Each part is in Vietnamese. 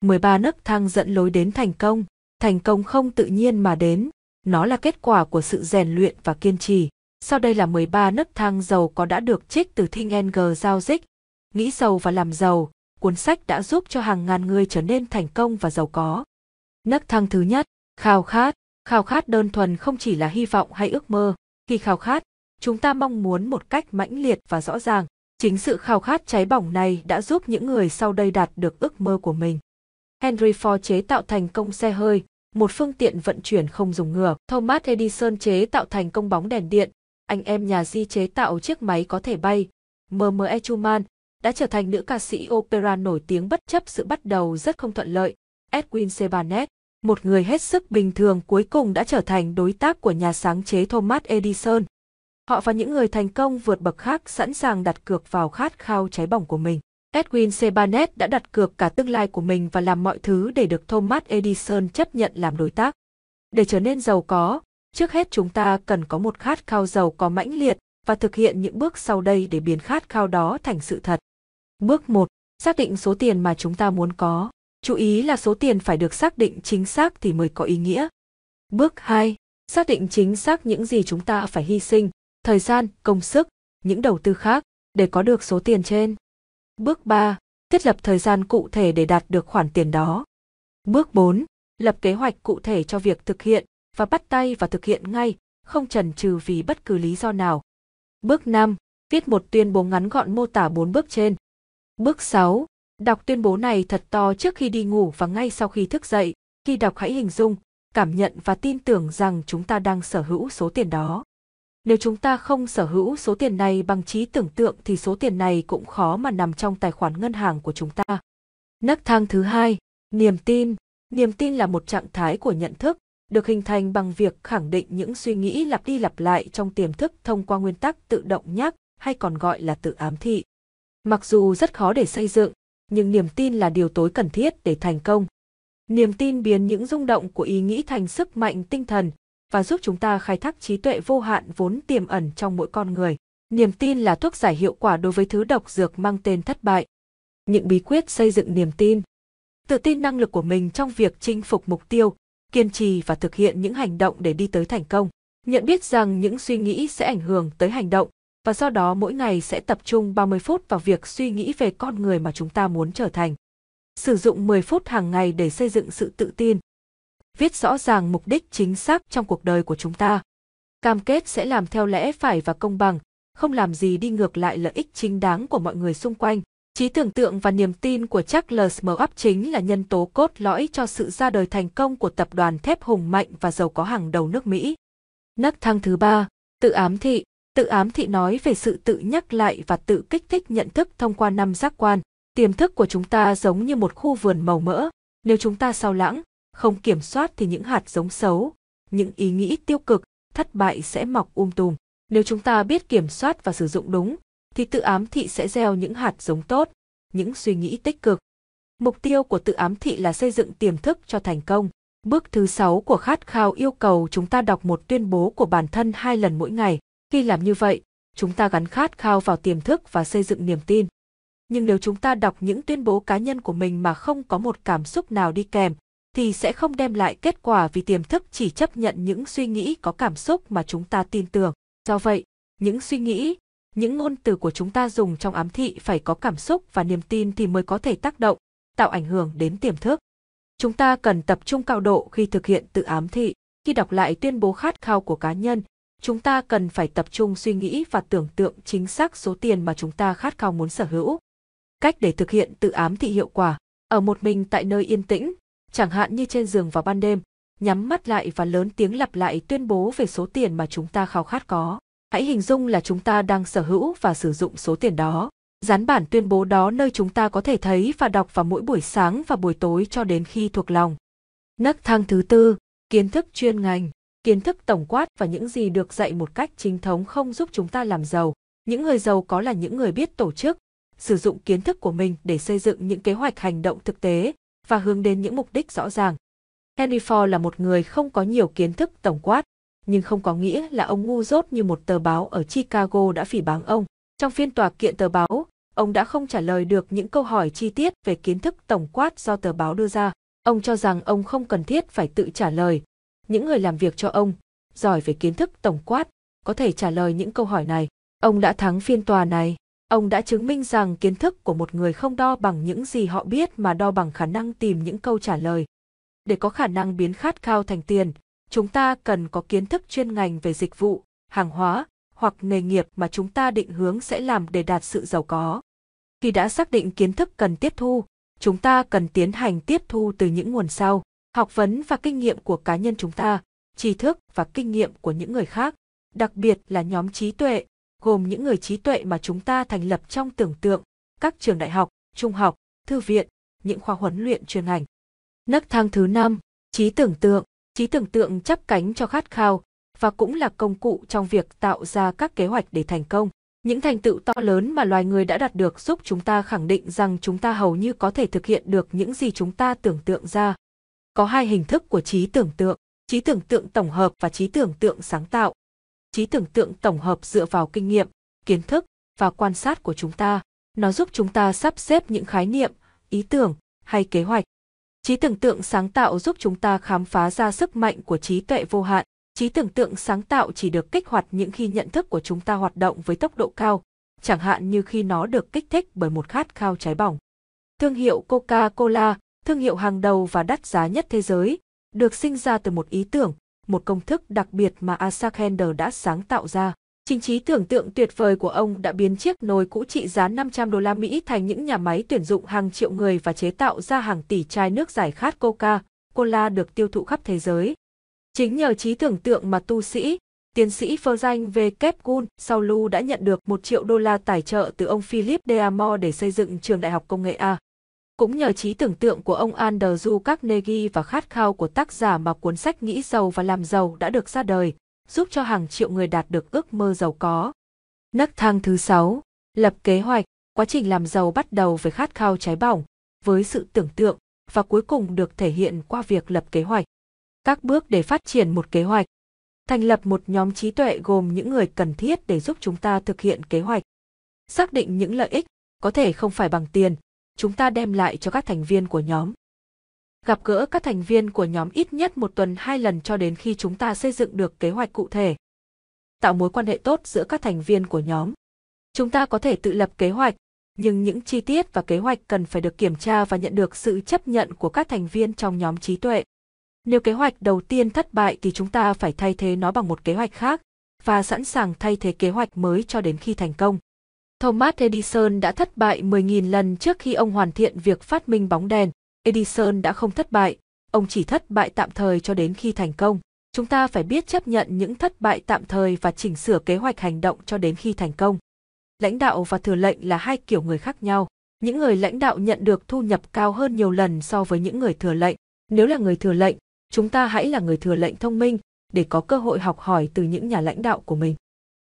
13 nấc thang dẫn lối đến thành công. Thành công không tự nhiên mà đến, nó là kết quả của sự rèn luyện và kiên trì. Sau đây là 13 nấc thang giàu có đã được trích từ Think and Grow giao dịch. Nghĩ giàu và làm giàu, cuốn sách đã giúp cho hàng ngàn người trở nên thành công và giàu có. Nấc thang thứ nhất, khao khát. Khao khát đơn thuần không chỉ là hy vọng hay ước mơ. Khi khao khát, chúng ta mong muốn một cách mãnh liệt và rõ ràng. Chính sự khao khát cháy bỏng này đã giúp những người sau đây đạt được ước mơ của mình. Henry Ford chế tạo thành công xe hơi, một phương tiện vận chuyển không dùng ngựa. Thomas Edison chế tạo thành công bóng đèn điện. Anh em nhà Di chế tạo chiếc máy có thể bay. M.M.E. Đã trở thành nữ ca sĩ opera nổi tiếng bất chấp sự bắt đầu rất không thuận lợi. Edwin C. Barnett, một người hết sức bình thường cuối cùng đã trở thành đối tác của nhà sáng chế Thomas Edison. Họ và những người thành công vượt bậc khác sẵn sàng đặt cược vào khát khao cháy bỏng của mình. Edwin C. Barnett đã đặt cược cả tương lai của mình và làm mọi thứ để được Thomas Edison chấp nhận làm đối tác. Để trở nên giàu có, trước hết chúng ta cần có một khát khao giàu có mãnh liệt và thực hiện những bước sau đây để biến khát khao đó thành sự thật. Bước 1. Xác định số tiền mà chúng ta muốn có. Chú ý là số tiền phải được xác định chính xác thì mới có ý nghĩa. Bước 2. Xác định chính xác những gì chúng ta phải hy sinh, thời gian, công sức, những đầu tư khác để có được số tiền trên. Bước 3. Thiết lập thời gian cụ thể để đạt được khoản tiền đó. Bước 4. Lập kế hoạch cụ thể cho việc thực hiện và bắt tay và thực hiện ngay, không chần chừ vì bất cứ lý do nào. Bước 5. Viết một tuyên bố ngắn gọn mô tả bốn bước trên. Bước 6. Đọc tuyên bố này thật to trước khi đi ngủ và ngay sau khi thức dậy. Khi đọc hãy hình dung, cảm nhận và tin tưởng rằng chúng ta đang sở hữu số tiền đó. Nếu chúng ta không sở hữu số tiền này bằng trí tưởng tượng thì số tiền này cũng khó mà nằm trong tài khoản ngân hàng của chúng ta. Nấc thang thứ hai, niềm tin. Niềm tin là một trạng thái của nhận thức, được hình thành bằng việc khẳng định những suy nghĩ lặp đi lặp lại trong tiềm thức thông qua nguyên tắc tự động nhắc hay còn gọi là tự ám thị. Mặc dù rất khó để xây dựng, nhưng niềm tin là điều tối cần thiết để thành công. Niềm tin biến những rung động của ý nghĩ thành sức mạnh tinh thần và giúp chúng ta khai thác trí tuệ vô hạn vốn tiềm ẩn trong mỗi con người. Niềm tin là thuốc giải hiệu quả đối với thứ độc dược mang tên thất bại. Những bí quyết xây dựng niềm tin. Tự tin năng lực của mình trong việc chinh phục mục tiêu, kiên trì và thực hiện những hành động để đi tới thành công. Nhận biết rằng những suy nghĩ sẽ ảnh hưởng tới hành động và do đó mỗi ngày sẽ tập trung 30 phút vào việc suy nghĩ về con người mà chúng ta muốn trở thành. Sử dụng 10 phút hàng ngày để xây dựng sự tự tin. Viết rõ ràng mục đích chính xác trong cuộc đời của chúng ta. Cam kết sẽ làm theo lẽ phải và công bằng, không làm gì đi ngược lại lợi ích chính đáng của mọi người xung quanh. Trí tưởng tượng và niềm tin của Charles up chính là nhân tố cốt lõi cho sự ra đời thành công của tập đoàn thép hùng mạnh và giàu có hàng đầu nước Mỹ. Nấc thang thứ ba, tự ám thị. Tự ám thị nói về sự tự nhắc lại và tự kích thích nhận thức thông qua năm giác quan. Tiềm thức của chúng ta giống như một khu vườn màu mỡ. Nếu chúng ta sao lãng, không kiểm soát thì những hạt giống xấu, những ý nghĩ tiêu cực, thất bại sẽ mọc um tùm. Nếu chúng ta biết kiểm soát và sử dụng đúng, thì tự ám thị sẽ gieo những hạt giống tốt, những suy nghĩ tích cực. Mục tiêu của tự ám thị là xây dựng tiềm thức cho thành công. Bước thứ sáu của khát khao yêu cầu chúng ta đọc một tuyên bố của bản thân hai lần mỗi ngày. Khi làm như vậy, chúng ta gắn khát khao vào tiềm thức và xây dựng niềm tin. Nhưng nếu chúng ta đọc những tuyên bố cá nhân của mình mà không có một cảm xúc nào đi kèm, thì sẽ không đem lại kết quả vì tiềm thức chỉ chấp nhận những suy nghĩ có cảm xúc mà chúng ta tin tưởng. Do vậy, những suy nghĩ, những ngôn từ của chúng ta dùng trong ám thị phải có cảm xúc và niềm tin thì mới có thể tác động, tạo ảnh hưởng đến tiềm thức. Chúng ta cần tập trung cao độ khi thực hiện tự ám thị. Khi đọc lại tuyên bố khát khao của cá nhân, chúng ta cần phải tập trung suy nghĩ và tưởng tượng chính xác số tiền mà chúng ta khát khao muốn sở hữu. Cách để thực hiện tự ám thị hiệu quả, ở một mình tại nơi yên tĩnh, chẳng hạn như trên giường vào ban đêm, nhắm mắt lại và lớn tiếng lặp lại tuyên bố về số tiền mà chúng ta khao khát có. Hãy hình dung là chúng ta đang sở hữu và sử dụng số tiền đó. Dán bản tuyên bố đó nơi chúng ta có thể thấy và đọc vào mỗi buổi sáng và buổi tối cho đến khi thuộc lòng. Nấc thang thứ tư, kiến thức chuyên ngành. Kiến thức tổng quát và những gì được dạy một cách chính thống không giúp chúng ta làm giàu. Những người giàu có là những người biết tổ chức, sử dụng kiến thức của mình để xây dựng những kế hoạch hành động thực tế và hướng đến những mục đích rõ ràng. Henry Ford là một người không có nhiều kiến thức tổng quát, nhưng không có nghĩa là ông ngu dốt như một tờ báo ở Chicago đã phỉ báng ông. Trong phiên tòa kiện tờ báo, ông đã không trả lời được những câu hỏi chi tiết về kiến thức tổng quát do tờ báo đưa ra. Ông cho rằng ông không cần thiết phải tự trả lời. Những người làm việc cho ông, giỏi về kiến thức tổng quát, có thể trả lời những câu hỏi này. Ông đã thắng phiên tòa này. Ông đã chứng minh rằng kiến thức của một người không đo bằng những gì họ biết mà đo bằng khả năng tìm những câu trả lời. Để có khả năng biến khát khao thành tiền, chúng ta cần có kiến thức chuyên ngành về dịch vụ, hàng hóa hoặc nghề nghiệp mà chúng ta định hướng sẽ làm để đạt sự giàu có. Khi đã xác định kiến thức cần tiếp thu, chúng ta cần tiến hành tiếp thu từ những nguồn sau, học vấn và kinh nghiệm của cá nhân chúng ta, tri thức và kinh nghiệm của những người khác, đặc biệt là nhóm trí tuệ, gồm những người trí tuệ mà chúng ta thành lập trong tưởng tượng, các trường đại học, trung học, thư viện, những khoa huấn luyện chuyên ngành. Nấc thang thứ năm, trí tưởng tượng. Trí tưởng tượng chắp cánh cho khát khao và cũng là công cụ trong việc tạo ra các kế hoạch để thành công. Những thành tựu to lớn mà loài người đã đạt được giúp chúng ta khẳng định rằng chúng ta hầu như có thể thực hiện được những gì chúng ta tưởng tượng ra. Có hai hình thức của trí tưởng tượng, trí tưởng tượng tổng hợp và trí tưởng tượng sáng tạo. Trí tưởng tượng tổng hợp dựa vào kinh nghiệm, kiến thức và quan sát của chúng ta. Nó giúp chúng ta sắp xếp những khái niệm, ý tưởng hay kế hoạch. Trí tưởng tượng sáng tạo giúp chúng ta khám phá ra sức mạnh của trí tuệ vô hạn. Trí tưởng tượng sáng tạo chỉ được kích hoạt những khi nhận thức của chúng ta hoạt động với tốc độ cao chẳng hạn như khi nó được kích thích bởi một khát khao cháy bỏng. Thương hiệu coca-cola thương hiệu hàng đầu và đắt giá nhất thế giới được sinh ra từ một ý tưởng một công thức đặc biệt mà Isaac Hender đã sáng tạo ra Chính trí tưởng tượng tuyệt vời của ông đã biến chiếc nồi cũ trị giá 500 đô la Mỹ thành những nhà máy tuyển dụng hàng triệu người và chế tạo ra hàng tỷ chai nước giải khát Coca, Cola được tiêu thụ khắp thế giới. Chính nhờ trí tưởng tượng mà tu sĩ, tiến sĩ phơ danh V. Kép Gun Saulu đã nhận được 1 triệu đô la tài trợ từ ông Philip Deamore để xây dựng trường đại học công nghệ A. Cũng nhờ trí tưởng tượng của ông Andrew Carnegie và khát khao của tác giả mà cuốn sách Nghĩ giàu và làm giàu đã được ra đời, giúp cho hàng triệu người đạt được ước mơ giàu có. Nấc thang thứ 6, lập kế hoạch, quá trình làm giàu bắt đầu với khát khao cháy bỏng, với sự tưởng tượng và cuối cùng được thể hiện qua việc lập kế hoạch. Các bước để phát triển một kế hoạch. Thành lập một nhóm trí tuệ gồm những người cần thiết để giúp chúng ta thực hiện kế hoạch. Xác định những lợi ích, có thể không phải bằng tiền, chúng ta đem lại cho các thành viên của nhóm gặp gỡ các thành viên của nhóm ít nhất một tuần hai lần cho đến khi chúng ta xây dựng được kế hoạch cụ thể. Tạo mối quan hệ tốt giữa các thành viên của nhóm. Chúng ta có thể tự lập kế hoạch, nhưng những chi tiết và kế hoạch cần phải được kiểm tra và nhận được sự chấp nhận của các thành viên trong nhóm trí tuệ. Nếu kế hoạch đầu tiên thất bại thì chúng ta phải thay thế nó bằng một kế hoạch khác và sẵn sàng thay thế kế hoạch mới cho đến khi thành công. Thomas Edison đã thất bại 10.000 lần trước khi ông hoàn thiện việc phát minh bóng đèn, Edison đã không thất bại, ông chỉ thất bại tạm thời cho đến khi thành công. Chúng ta phải biết chấp nhận những thất bại tạm thời và chỉnh sửa kế hoạch hành động cho đến khi thành công. Lãnh đạo và thừa lệnh là hai kiểu người khác nhau. Những người lãnh đạo nhận được thu nhập cao hơn nhiều lần so với những người thừa lệnh. Nếu là người thừa lệnh, chúng ta hãy là người thừa lệnh thông minh để có cơ hội học hỏi từ những nhà lãnh đạo của mình.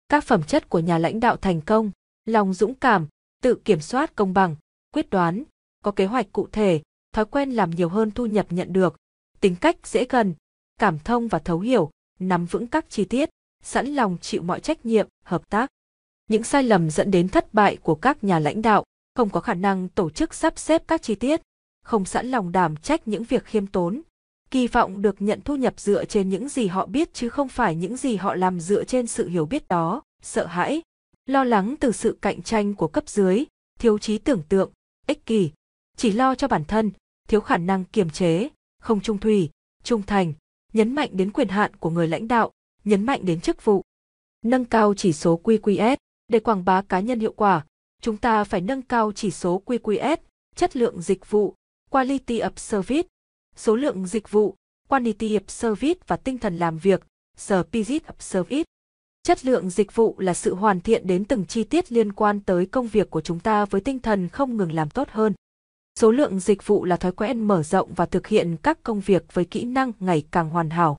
Các phẩm chất của nhà lãnh đạo thành công, lòng dũng cảm, tự kiểm soát công bằng, quyết đoán, có kế hoạch cụ thể, thói quen làm nhiều hơn thu nhập nhận được, tính cách dễ gần, cảm thông và thấu hiểu, nắm vững các chi tiết, sẵn lòng chịu mọi trách nhiệm, hợp tác. Những sai lầm dẫn đến thất bại của các nhà lãnh đạo, không có khả năng tổ chức sắp xếp các chi tiết, không sẵn lòng đảm trách những việc khiêm tốn, kỳ vọng được nhận thu nhập dựa trên những gì họ biết chứ không phải những gì họ làm dựa trên sự hiểu biết đó, sợ hãi, lo lắng từ sự cạnh tranh của cấp dưới, thiếu trí tưởng tượng, ích kỷ, chỉ lo cho bản thân, thiếu khả năng kiềm chế, không trung thủy, trung thành, nhấn mạnh đến quyền hạn của người lãnh đạo, nhấn mạnh đến chức vụ. Nâng cao chỉ số QQS, để quảng bá cá nhân hiệu quả, chúng ta phải nâng cao chỉ số QQS, chất lượng dịch vụ, quality of service, số lượng dịch vụ, quantity of service và tinh thần làm việc, service of service. Chất lượng dịch vụ là sự hoàn thiện đến từng chi tiết liên quan tới công việc của chúng ta với tinh thần không ngừng làm tốt hơn. Số lượng dịch vụ là thói quen mở rộng và thực hiện các công việc với kỹ năng ngày càng hoàn hảo.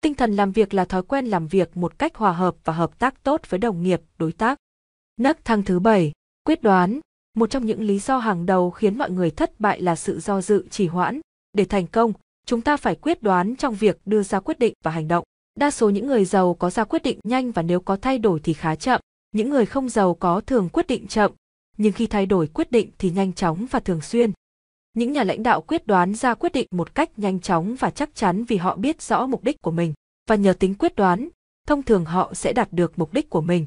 Tinh thần làm việc là thói quen làm việc một cách hòa hợp và hợp tác tốt với đồng nghiệp, đối tác. Nấc thang thứ bảy, quyết đoán. Một trong những lý do hàng đầu khiến mọi người thất bại là sự do dự trì hoãn. Để thành công, chúng ta phải quyết đoán trong việc đưa ra quyết định và hành động. Đa số những người giàu có ra quyết định nhanh và nếu có thay đổi thì khá chậm. Những người không giàu có thường quyết định chậm, nhưng khi thay đổi quyết định thì nhanh chóng và thường xuyên. Những nhà lãnh đạo quyết đoán ra quyết định một cách nhanh chóng và chắc chắn vì họ biết rõ mục đích của mình, và nhờ tính quyết đoán, thông thường họ sẽ đạt được mục đích của mình.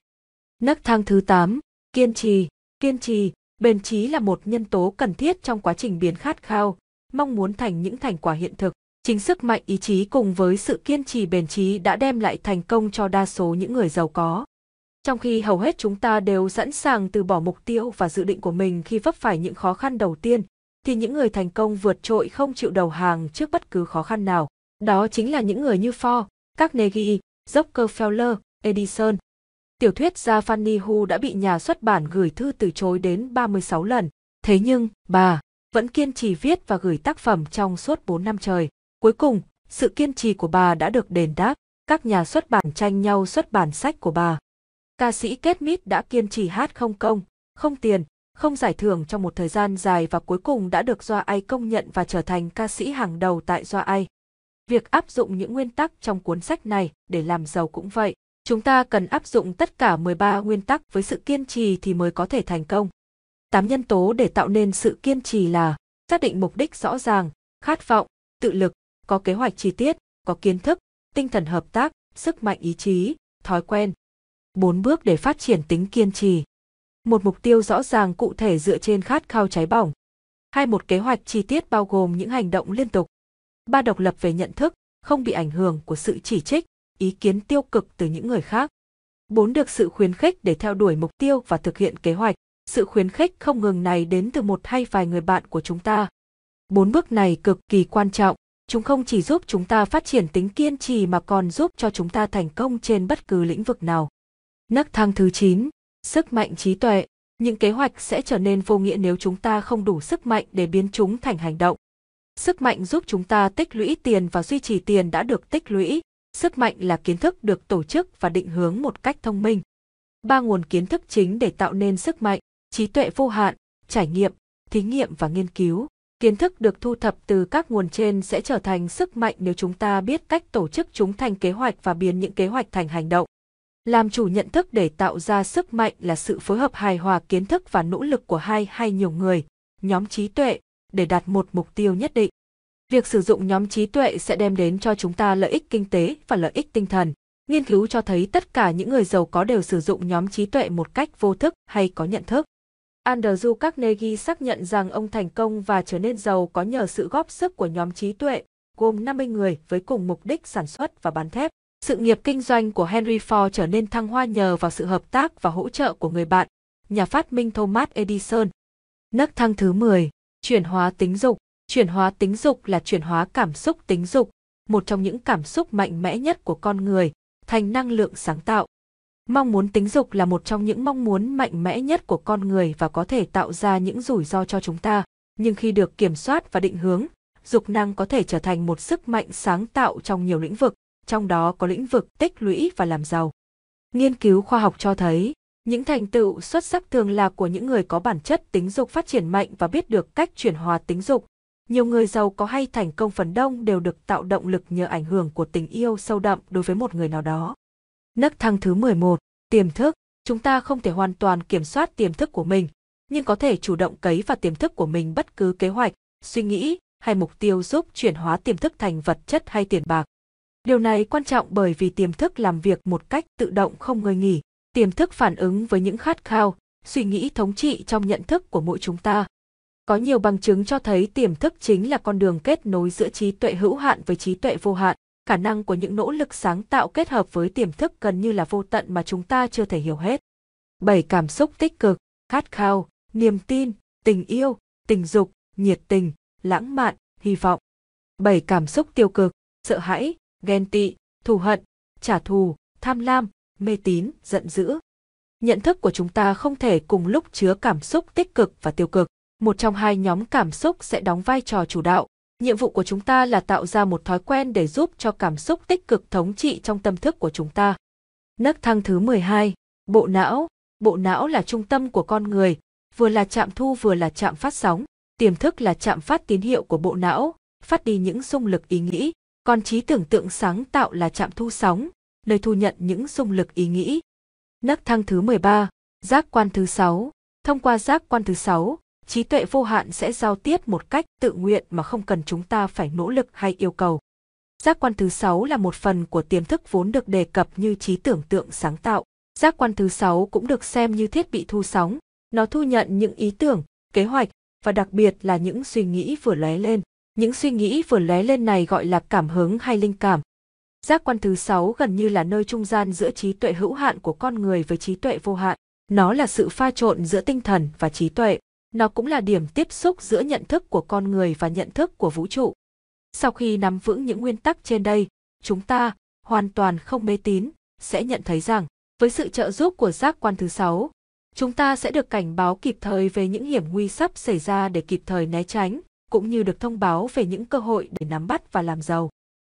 Nấc thang thứ 8, kiên trì, kiên trì, bền trí là một nhân tố cần thiết trong quá trình biến khát khao, mong muốn thành những thành quả hiện thực. Chính sức mạnh ý chí cùng với sự kiên trì bền trí đã đem lại thành công cho đa số những người giàu có. Trong khi hầu hết chúng ta đều sẵn sàng từ bỏ mục tiêu và dự định của mình khi vấp phải những khó khăn đầu tiên, thì những người thành công vượt trội không chịu đầu hàng trước bất cứ khó khăn nào. Đó chính là những người như Ford, Carnegie, Rockefeller, Edison. Tiểu thuyết gia Fanny Hu đã bị nhà xuất bản gửi thư từ chối đến 36 lần. Thế nhưng, bà vẫn kiên trì viết và gửi tác phẩm trong suốt 4 năm trời. Cuối cùng, sự kiên trì của bà đã được đền đáp. Các nhà xuất bản tranh nhau xuất bản sách của bà. Ca sĩ Kate Smith đã kiên trì hát không công, không tiền, không giải thưởng trong một thời gian dài và cuối cùng đã được Doa Ai công nhận và trở thành ca sĩ hàng đầu tại Doa Ai. Việc áp dụng những nguyên tắc trong cuốn sách này để làm giàu cũng vậy. Chúng ta cần áp dụng tất cả 13 nguyên tắc với sự kiên trì thì mới có thể thành công. 8 nhân tố để tạo nên sự kiên trì là xác định mục đích rõ ràng, khát vọng, tự lực, có kế hoạch chi tiết, có kiến thức, tinh thần hợp tác, sức mạnh ý chí, thói quen. 4 bước để phát triển tính kiên trì. Một mục tiêu rõ ràng cụ thể dựa trên khát khao cháy bỏng. Hai một kế hoạch chi tiết bao gồm những hành động liên tục. Ba độc lập về nhận thức, không bị ảnh hưởng của sự chỉ trích, ý kiến tiêu cực từ những người khác. 4. Được sự khuyến khích để theo đuổi mục tiêu và thực hiện kế hoạch. Sự khuyến khích không ngừng này đến từ một hay vài người bạn của chúng ta. Bốn bước này cực kỳ quan trọng, chúng không chỉ giúp chúng ta phát triển tính kiên trì mà còn giúp cho chúng ta thành công trên bất cứ lĩnh vực nào. Nấc thang thứ 9, sức mạnh trí tuệ. Những kế hoạch sẽ trở nên vô nghĩa nếu chúng ta không đủ sức mạnh để biến chúng thành hành động. Sức mạnh giúp chúng ta tích lũy tiền và duy trì tiền đã được tích lũy, Sức mạnh là kiến thức được tổ chức và định hướng một cách thông minh. Ba nguồn kiến thức chính để tạo nên sức mạnh, trí tuệ vô hạn, trải nghiệm, thí nghiệm và nghiên cứu. Kiến thức được thu thập từ các nguồn trên sẽ trở thành sức mạnh nếu chúng ta biết cách tổ chức chúng thành kế hoạch và biến những kế hoạch thành hành động. Làm chủ nhận thức để tạo ra sức mạnh là sự phối hợp hài hòa kiến thức và nỗ lực của hai hay nhiều người, nhóm trí tuệ, để đạt một mục tiêu nhất định. Việc sử dụng nhóm trí tuệ sẽ đem đến cho chúng ta lợi ích kinh tế và lợi ích tinh thần. Nghiên cứu cho thấy tất cả những người giàu có đều sử dụng nhóm trí tuệ một cách vô thức hay có nhận thức. Andrew Carnegie xác nhận rằng ông thành công và trở nên giàu có nhờ sự góp sức của nhóm trí tuệ, gồm 50 người với cùng mục đích sản xuất và bán thép. Sự nghiệp kinh doanh của Henry Ford trở nên thăng hoa nhờ vào sự hợp tác và hỗ trợ của người bạn, nhà phát minh Thomas Edison. Nấc thang thứ 10, chuyển hóa tính dục. Chuyển hóa tính dục là chuyển hóa cảm xúc tính dục, một trong những cảm xúc mạnh mẽ nhất của con người, thành năng lượng sáng tạo. Mong muốn tính dục là một trong những mong muốn mạnh mẽ nhất của con người và có thể tạo ra những rủi ro cho chúng ta, nhưng khi được kiểm soát và định hướng, dục năng có thể trở thành một sức mạnh sáng tạo trong nhiều lĩnh vực, trong đó có lĩnh vực tích lũy và làm giàu. Nghiên cứu khoa học cho thấy, những thành tựu xuất sắc thường là của những người có bản chất tính dục phát triển mạnh và biết được cách chuyển hóa tính dục, nhiều người giàu có hay thành công phần đông đều được tạo động lực nhờ ảnh hưởng của tình yêu sâu đậm đối với một người nào đó. Nấc thang thứ 11, tiềm thức. Chúng ta không thể hoàn toàn kiểm soát tiềm thức của mình, nhưng có thể chủ động cấy vào tiềm thức của mình bất cứ kế hoạch, suy nghĩ hay mục tiêu giúp chuyển hóa tiềm thức thành vật chất hay tiền bạc. Điều này quan trọng bởi vì tiềm thức làm việc một cách tự động không ngơi nghỉ. Tiềm thức phản ứng với những khát khao, suy nghĩ thống trị trong nhận thức của mỗi chúng ta. Có nhiều bằng chứng cho thấy tiềm thức chính là con đường kết nối giữa trí tuệ hữu hạn với trí tuệ vô hạn. Khả năng của những nỗ lực sáng tạo kết hợp với tiềm thức gần như là vô tận mà chúng ta chưa thể hiểu hết. 7 cảm xúc tích cực, khát khao, niềm tin, tình yêu, tình dục, nhiệt tình, lãng mạn, hy vọng. 7 cảm xúc tiêu cực, sợ hãi, ghen tị, thù hận, trả thù, tham lam, mê tín, giận dữ. Nhận thức của chúng ta không thể cùng lúc chứa cảm xúc tích cực và tiêu cực một trong hai nhóm cảm xúc sẽ đóng vai trò chủ đạo. Nhiệm vụ của chúng ta là tạo ra một thói quen để giúp cho cảm xúc tích cực thống trị trong tâm thức của chúng ta. Nấc thang thứ 12, bộ não. Bộ não là trung tâm của con người, vừa là chạm thu vừa là chạm phát sóng. Tiềm thức là chạm phát tín hiệu của bộ não, phát đi những xung lực ý nghĩ. Còn trí tưởng tượng sáng tạo là chạm thu sóng, nơi thu nhận những xung lực ý nghĩ. Nấc thang thứ 13, giác quan thứ 6, Thông qua giác quan thứ sáu, trí tuệ vô hạn sẽ giao tiếp một cách tự nguyện mà không cần chúng ta phải nỗ lực hay yêu cầu. Giác quan thứ sáu là một phần của tiềm thức vốn được đề cập như trí tưởng tượng sáng tạo. Giác quan thứ sáu cũng được xem như thiết bị thu sóng, nó thu nhận những ý tưởng, kế hoạch và đặc biệt là những suy nghĩ vừa lóe lên. Những suy nghĩ vừa lóe lên này gọi là cảm hứng hay linh cảm. Giác quan thứ sáu gần như là nơi trung gian giữa trí tuệ hữu hạn của con người với trí tuệ vô hạn. Nó là sự pha trộn giữa tinh thần và trí tuệ. Nó cũng là điểm tiếp xúc giữa nhận thức của con người và nhận thức của vũ trụ. Sau khi nắm vững những nguyên tắc trên đây, chúng ta, hoàn toàn không mê tín, sẽ nhận thấy rằng, với sự trợ giúp của giác quan thứ sáu, chúng ta sẽ được cảnh báo kịp thời về những hiểm nguy sắp xảy ra để kịp thời né tránh, cũng như được thông báo về những cơ hội để nắm bắt và làm giàu.